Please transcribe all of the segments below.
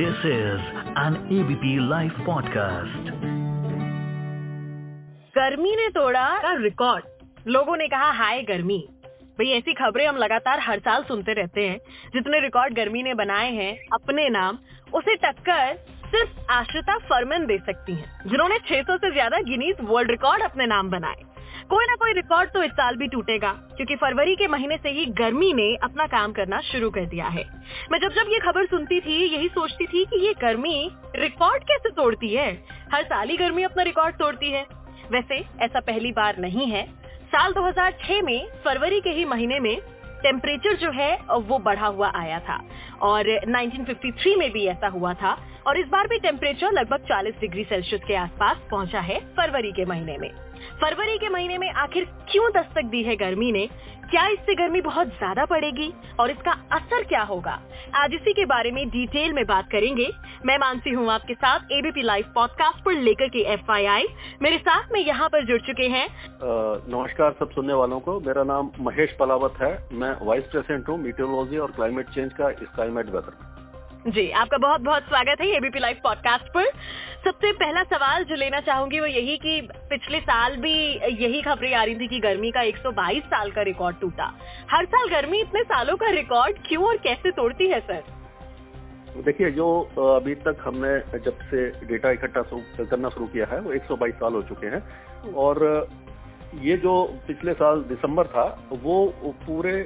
This is an ABP live podcast गर्मी ने तोड़ा रिकॉर्ड लोगों ने कहा, हाय गर्मी. भाई, ऐसी खबरें हम लगातार हर साल सुनते रहते हैं। जितने रिकॉर्ड गर्मी ने बनाए हैं, अपने नाम, उसे टक्कर सिर्फ़ आश्रिता फरमन दे सकती हैं, जिन्होंने 600 से ज़्यादा गिनीज वर्ल्ड रिकॉर्ड अपने नाम बनाए। कोई ना कोई रिकॉर्ड तो इस साल भी टूटेगा, क्योंकि फरवरी के महीने से ही गर्मी ने अपना काम करना शुरू कर दिया है। मैं जब जब ये खबर सुनती थी, यही सोचती थी कि ये गर्मी रिकॉर्ड कैसे तोड़ती है? हर साल ही गर्मी अपना रिकॉर्ड तोड़ती है। वैसे, ऐसा पहली बार नहीं है। साल 2006 में फरवरी के ही महीने में टेम्परेचर जो है, वो बढ़ा हुआ आया था। और 1953 में भी ऐसा हुआ था। और इस बार भी टेम्परेचर लगभग 40 डिग्री सेल्सियस के आसपास पहुँचा है फरवरी के महीने में। फरवरी के महीने में आखिर क्यों दस्तक दी है गर्मी ने? क्या इससे गर्मी बहुत ज़्यादा पड़ेगी? और इसका असर क्या होगा? आज इसी के बारे में डिटेल में बात करेंगे। मैं मानसी हूँ आपके साथ एबीपी लाइव पॉडकास्ट पर लेकर के एफआईआई मेरे साथ में यहाँ पर जुड़ चुके हैं। नमस्कार सब सुनने वालों को। मेरा नाम महेश पलावत है। मैं वाइस प्रेसिडेंट हूँ मीटियोलॉजी और क्लाइमेट चेंज का स्काईमेट वेदर जी आपका बहुत बहुत स्वागत है एबीपी लाइव पॉडकास्ट पर। सबसे पहला सवाल जो लेना चाहूँगी वो यही कि पिछले साल भी यही खबरें आ रही थी कि गर्मी का 122 साल का रिकॉर्ड टूटा। हर साल गर्मी इतने सालों का रिकॉर्ड क्यों और कैसे तोड़ती है सर? देखिए जो अभी तक हमने जब से डेटा इकट्ठा करना शुरू किया है वो 122 साल हो चुके हैं। और ये जो पिछले साल दिसंबर था वो पूरे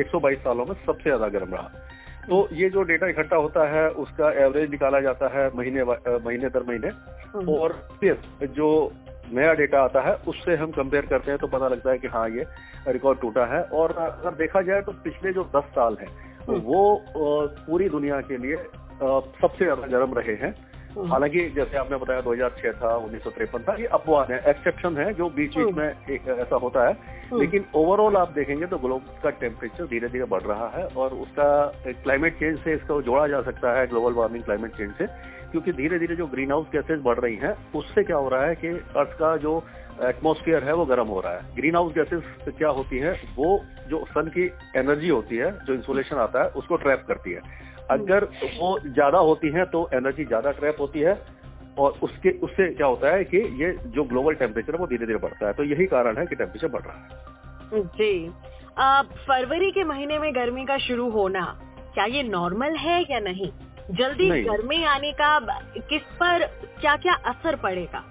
122 सालों में सबसे ज़्यादा गर्म रहा। तो ये जो डेटा इकट्ठा होता है उसका एवरेज निकाला जाता है महीने महीने दर महीने हम्म। और फिर जो नया डेटा आता है उससे हम कंपेयर करते हैं तो पता लगता है कि हाँ ये रिकॉर्ड टूटा है और अगर देखा जाए तो पिछले जो 10 साल हैं हम्म। वो पूरी दुनिया के लिए सबसे ज़्यादा गर्म रहे हैं। हालाँकि जैसे आपने बताया 2006 था उन्नीस सौ तिरपन था ये अपवाद है एक्सेप्शन है जो बीच बीच में एक ऐसा होता है। हम्म। लेकिन ओवरऑल आप देखेंगे तो ग्लोब का टेम्परेचर धीरे धीरे बढ़ रहा है और उसका क्लाइमेट चेंज से इसको जोड़ा जा सकता है ग्लोबल वार्मिंग क्लाइमेट चेंज से क्योंकि धीरे धीरे जो ग्रीन हाउस गैसेज बढ़ रही हैं उससे क्या हो रहा है कि अर्थ का जो एटमोस्फियर है वो गर्म हो रहा है। ग्रीन हाउस गैसेज क्या होती है वो जो सन की एनर्जी होती है जो इंसुलेशन आता है उसको ट्रैप करती है। अगर वो ज़्यादा होती है तो एनर्जी ज़्यादा क्रैप होती है और उसके उससे क्या होता है कि ये जो ग्लोबल टेम्परेचर है वो धीरे धीरे बढ़ता है। तो यही कारण है कि टेम्परेचर बढ़ रहा है। जी। फरवरी के महीने में गर्मी का शुरू होना क्या ये नॉर्मल है या नहीं? जल्दी नहीं। गर्मी आने का किस पर क्या क्या असर पड़ेगा?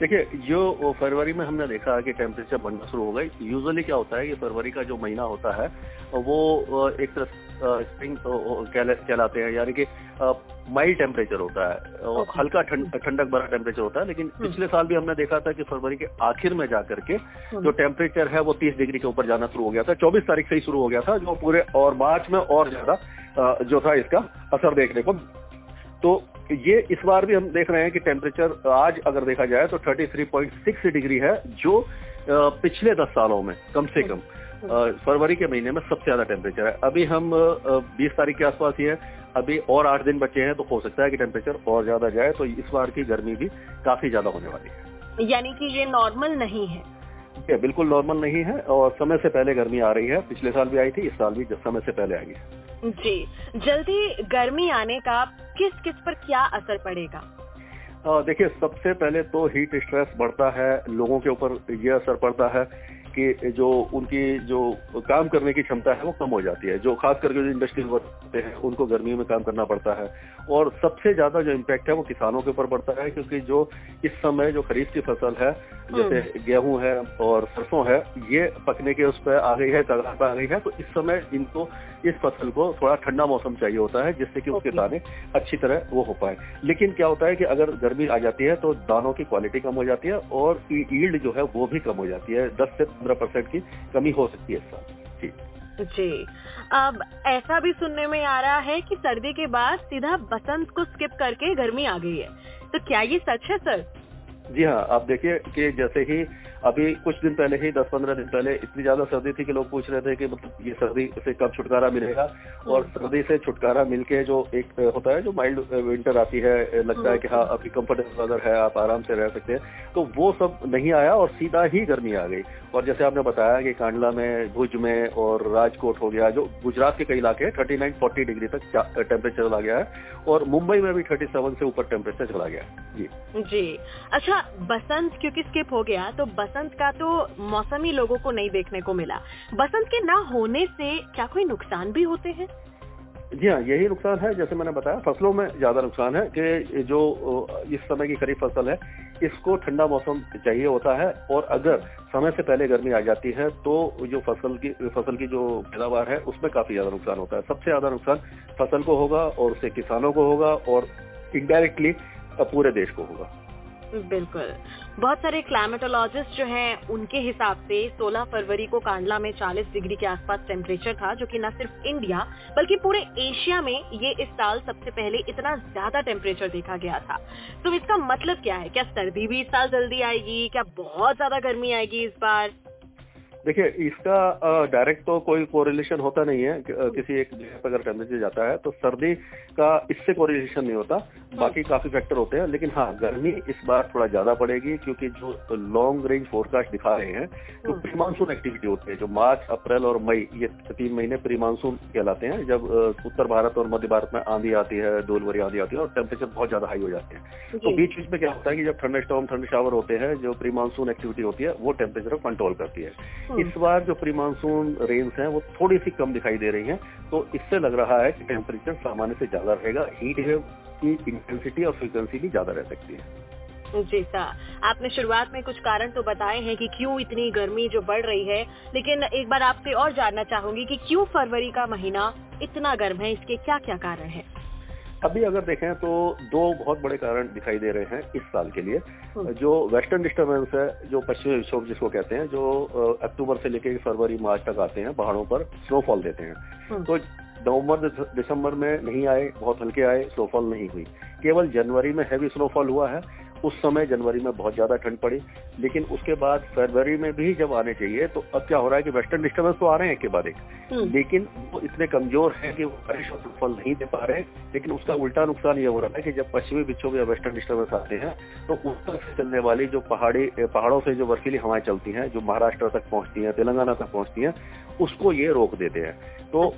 देखिए जो फरवरी में हमने देखा कि टेम्परेचर बढ़ना शुरू हो गई यूजुअली क्या होता है कि फरवरी का जो महीना होता है वो एक तरह स्प्रिंग कहलाते हैं यानी कि माइल्ड टेम्परेचर होता है हल्का ठंडक भरा टेम्परेचर होता है लेकिन हम्म। पिछले साल भी हमने देखा था कि फरवरी के आखिर में जाकर के हम्म। जो टेम्परेचर है वो 30 डिग्री के ऊपर जाना शुरू हो गया था 24 तारीख से ही शुरू हो गया था जो पूरे और मार्च में और ज़्यादा जो था इसका असर देखने को तो ये इस बार भी हम देख रहे हैं कि टेम्परेचर आज अगर देखा जाए तो 33.6 डिग्री है जो पिछले 10 सालों में कम से कम फरवरी के महीने में सबसे ज़्यादा टेम्परेचर है। अभी हम बीस तारीख के आसपास ही है अभी और आठ दिन बचे हैं तो हो सकता है कि टेम्परेचर और ज़्यादा जाए तो इस बार की गर्मी भी काफ़ी ज़्यादा होने वाली है। यानी कि ये नॉर्मल नहीं है। ये बिल्कुल नॉर्मल नहीं है और समय से पहले गर्मी आ रही है। पिछले साल भी आई थी इस साल भी समय से पहले आई है जी जल्दी गर्मी आने का किस किस पर क्या असर पड़ेगा? देखिए, सबसे पहले तो हीट स्ट्रेस बढ़ता है, लोगों के ऊपर ये असर पड़ता है कि जो उनकी जो काम करने की क्षमता है वो कम हो जाती है। जो खास करके जो इंडस्ट्रीज़ होते हैं, उनको गर्मी में काम करना पड़ता है। और सबसे ज़्यादा जो इम्पैक्ट है वो किसानों के ऊपर पड़ता है क्योंकि जो इस समय जो खरीफ की फ़सल है जैसे हम्म। गेहूँ है और सरसों है ये पकने के उस पर आ गई है तगार पर आ गई है तो इस समय इनको इस फ़सल को थोड़ा ठंडा मौसम चाहिए होता है जिससे कि उसके दाने अच्छी तरह वो हो पाए। लेकिन क्या होता है कि अगर गर्मी आ जाती है तो दानों की क्वालिटी कम हो जाती है और ईल्ड जो है वो भी कम हो जाती है दस से पंद्रह परसेंट की कमी हो सकती है इस साल। जी। जी। अब ऐसा भी सुनने में आ रहा है कि सर्दी के बाद सीधा बसंत को स्किप करके गर्मी आ गई है। तो क्या ये सच है, सर? जी हाँ आप देखिए कि जैसे ही अभी कुछ दिन पहले ही 10-15 दिन पहले, इतनी ज़्यादा सर्दी थी कि लोग पूछ रहे थे कि मतलब ये सर्दी से कब छुटकारा मिलेगा? और। सर्दी से छुटकारा मिलके जो एक होता है, जो माइल्ड विंटर आती है लगता है कि हाँ अभी कंफर्टेबल वेदर है, आप आराम से रह सकते हैं। तो वो सब नहीं आया और सीधा ही गर्मी आ गई। और जैसे आपने बताया कि कांडला में, भुज में और राजकोट हो गया, जो गुजरात के कई इलाके हैं थर्टी नाइन फोर्टी डिग्री तक टेम्परेचर चला गया है। और मुंबई में भी थर्टी सेवन से ऊपर टेम्परेचर चला गया है। जी। जी। अच्छा बसंत क्योंकि स्किप हो गया तो बसंत का तो मौसम लोगों को नहीं देखने को मिला। बसंत के ना होने से क्या कोई नुकसान भी होते हैं? जी हाँ यही नुकसान है, जैसे मैंने बताया, फ़सलों में ज़्यादा नुकसान है कि जो इस समय की खरीफ फ़सल है, इसको ठंडा मौसम चाहिए होता है और अगर समय से पहले गर्मी आ जाती है तो जो फ़सल की फ़सल की जो पैदावार है, उसमें काफ़ी ज़्यादा नुकसान होता है। सबसे ज़्यादा नुकसान फ़सल को होगा और उससे किसानों को होगा और इनडायरेक्टली पूरे देश को होगा। बिल्कुल। बहुत सारे क्लाइमेटोलॉजिस्ट जो हैं, उनके हिसाब से 16 फरवरी को कांडला में 40 डिग्री के आसपास टेम्परेचर था, जो कि न सिर्फ़ इंडिया बल्कि पूरे एशिया में ये इस साल सबसे पहले इतना ज़्यादा टेम्परेचर देखा गया था। तो इसका मतलब क्या है? क्या सर्दी भी इस साल जल्दी आएगी? क्या बहुत ज़्यादा गर्मी आएगी इस बार? देखिए इसका डायरेक्ट तो कोई कोरिलेशन होता नहीं है किसी एक जगह पर अगर टेम्परेचर जाता है तो सर्दी का इससे कोरिलेशन नहीं होता बाकी काफ़ी फैक्टर होते हैं लेकिन हाँ गर्मी इस बार थोड़ा ज़्यादा पड़ेगी क्योंकि जो लॉन्ग रेंज फोरकास्ट दिखा रहे हैं तो प्री मानसून एक्टिविटी होती है जो मार्च अप्रैल और मई ये तीन महीने प्री मानसून कहलाते हैं जब उत्तर भारत और मध्य भारत में आंधी आती है धूलभरी आंधी आती है और टेम्परेचर बहुत ज़्यादा हाई हो जाते हैं। तो बीच बीच में क्या होता है कि जब ठंडे स्टॉम ठंड शावर होते हैं जो प्री मानसून एक्टिविटी होती है वो टेम्परेचर कंट्रोल करती है। इस। बार जो प्री मानसून रेंज है, वो थोड़ी सी कम दिखाई दे रही है तो इससे लग रहा है कि टेम्परेचर सामान्य से ज़्यादा रहेगा हीट वेव की इंटेंसिटी और फ्रिक्वेंसी भी ज़्यादा रह सकती है जी सर आपने शुरुआत में कुछ कारण तो बताए हैं कि क्यों इतनी गर्मी जो बढ़ रही है, लेकिन एक बार आपसे और जानना चाहूँगी कि क्यों फरवरी का महीना इतना गर्म है, इसके क्या क्या कारण हैं? अभी अगर देखें तो दो बहुत बड़े कारण दिखाई दे रहे हैं इस साल के लिए हम्म। जो वेस्टर्न डिस्टर्बेंस है जो पश्चिमी विक्षोभ जिसको कहते हैं जो अक्टूबर से लेकर फरवरी मार्च तक आते हैं पहाड़ों पर स्नोफॉल देते हैं हम्म। तो नवंबर दिसंबर में नहीं आए बहुत हल्के आए स्नोफॉल नहीं हुई केवल जनवरी में हैवी स्नोफॉल हुआ है उस समय जनवरी में बहुत ज़्यादा ठंड पड़ी लेकिन उसके बाद फरवरी में भी जब आने चाहिए तो अब क्या हो रहा है कि वेस्टर्न डिस्टर्बेंस तो आ रहे हैं एक के बाद एक हम्म। लेकिन वो इतने कमज़ोर है कि वो बारिश और फल नहीं दे पा रहे लेकिन उसका उल्टा नुकसान ये हो रहा है कि जब पश्चिमी विक्षोभ या वेस्टर्न डिस्टर्बेंस आते हैं तो उत्तर से चलने वाली जो पहाड़ी पहाड़ों से जो बर्फीली हवाएँ चलती हैं जो महाराष्ट्र तक पहुँचती हैं तेलंगाना तक पहुँचती हैं उसको ये रोक देते हैं तो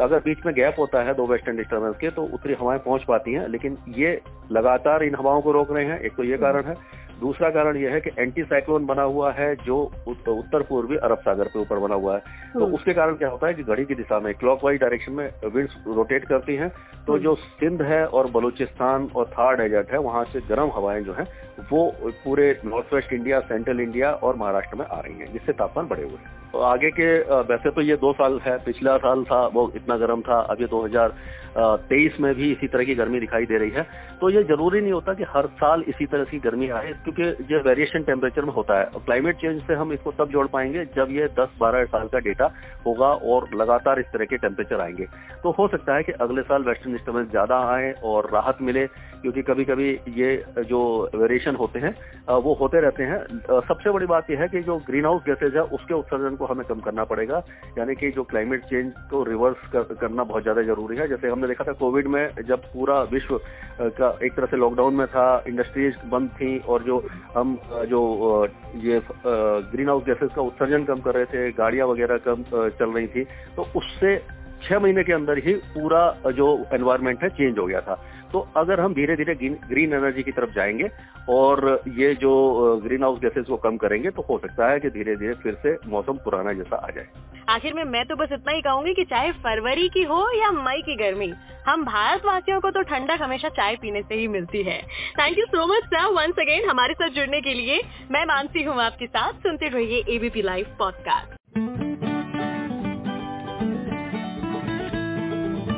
अगर बीच में गैप होता है दो वेस्टर्न डिस्टर्बेंस के तो उत्तरी हवाएँ पहुँच पाती हैं, लेकिन ये लगातार इन हवाओं को रोक रहे हैं। एक तो ये कारण है दूसरा कारण यह है कि एंटी साइक्लोन बना हुआ है जो उत्तर पूर्वी अरब सागर के ऊपर बना हुआ है तो हम्म। उसके कारण क्या होता है कि घड़ी की दिशा में क्लॉकवाइज डायरेक्शन में विंड्स रोटेट करती हैं तो हम्म। जो सिंध है और बलूचिस्तान और थार डेजर्ट है वहाँ से गर्म हवाएँ जो है वो पूरे north west India central India और महाराष्ट्र में आ रही है जिससे तापमान बढ़े हुए हैं तो आगे के वैसे तो ये दो साल है पिछला साल था वो इतना गर्म था अब ये 2023 में भी इसी तरह की गर्मी दिखाई दे रही है तो ये ज़रूरी नहीं होता कि हर साल इसी तरह की गर्मी आए क्योंकि ये वेरिएशन टेम्परेचर में होता है। और क्लाइमेट चेंज से हम इसको तब जोड़ पाएँगे जब ये 10-12 साल का डेटा होगा और लगातार इस तरह के टेम्परेचर आएँगे। तो हो सकता है कि अगले साल वेस्टर्न डिस्टर्बेंस ज़्यादा आए और राहत मिले क्योंकि कभी कभी ये जो वेरिएशन होते हैं वो होते रहते हैं। सबसे बड़ी बात यह है कि जो ग्रीन हाउस गैसेज है उसके उत्सर्जन को हमें कम करना पड़ेगा। यानी कि जो क्लाइमेट चेंज को रिवर्स कर, करना बहुत ज़्यादा ज़रूरी है। जैसे हमने देखा था कोविड में जब पूरा विश्व का एक तरह से लॉकडाउन में था इंडस्ट्रीज़ बंद थी और जो हम जो ये ग्रीन हाउस गैसेस का उत्सर्जन कम कर रहे थे, गाड़ियाँ वगैरह कम चल रही थी तो उससे छह महीने के अंदर ही पूरा जो एनवायरमेंट है चेंज हो गया था। तो अगर हम धीरे धीरे ग्रीन एनर्जी की तरफ़ जाएँगे और ये जो ग्रीन हाउस गैसेज को कम करेंगे तो हो सकता है कि धीरे धीरे फिर से मौसम पुराना जैसा आ जाए। आखिर में मैं तो बस इतना ही कहूँगी कि चाहे फरवरी की हो या मई की गर्मी, हम भारतवासियों को तो ठंडक हमेशा चाय पीने से ही मिलती है। Thank you so much sir once again हमारे साथ जुड़ने के लिए। मैं मानसी हूँ आपके साथ। सुनते रहिए ABP live podcast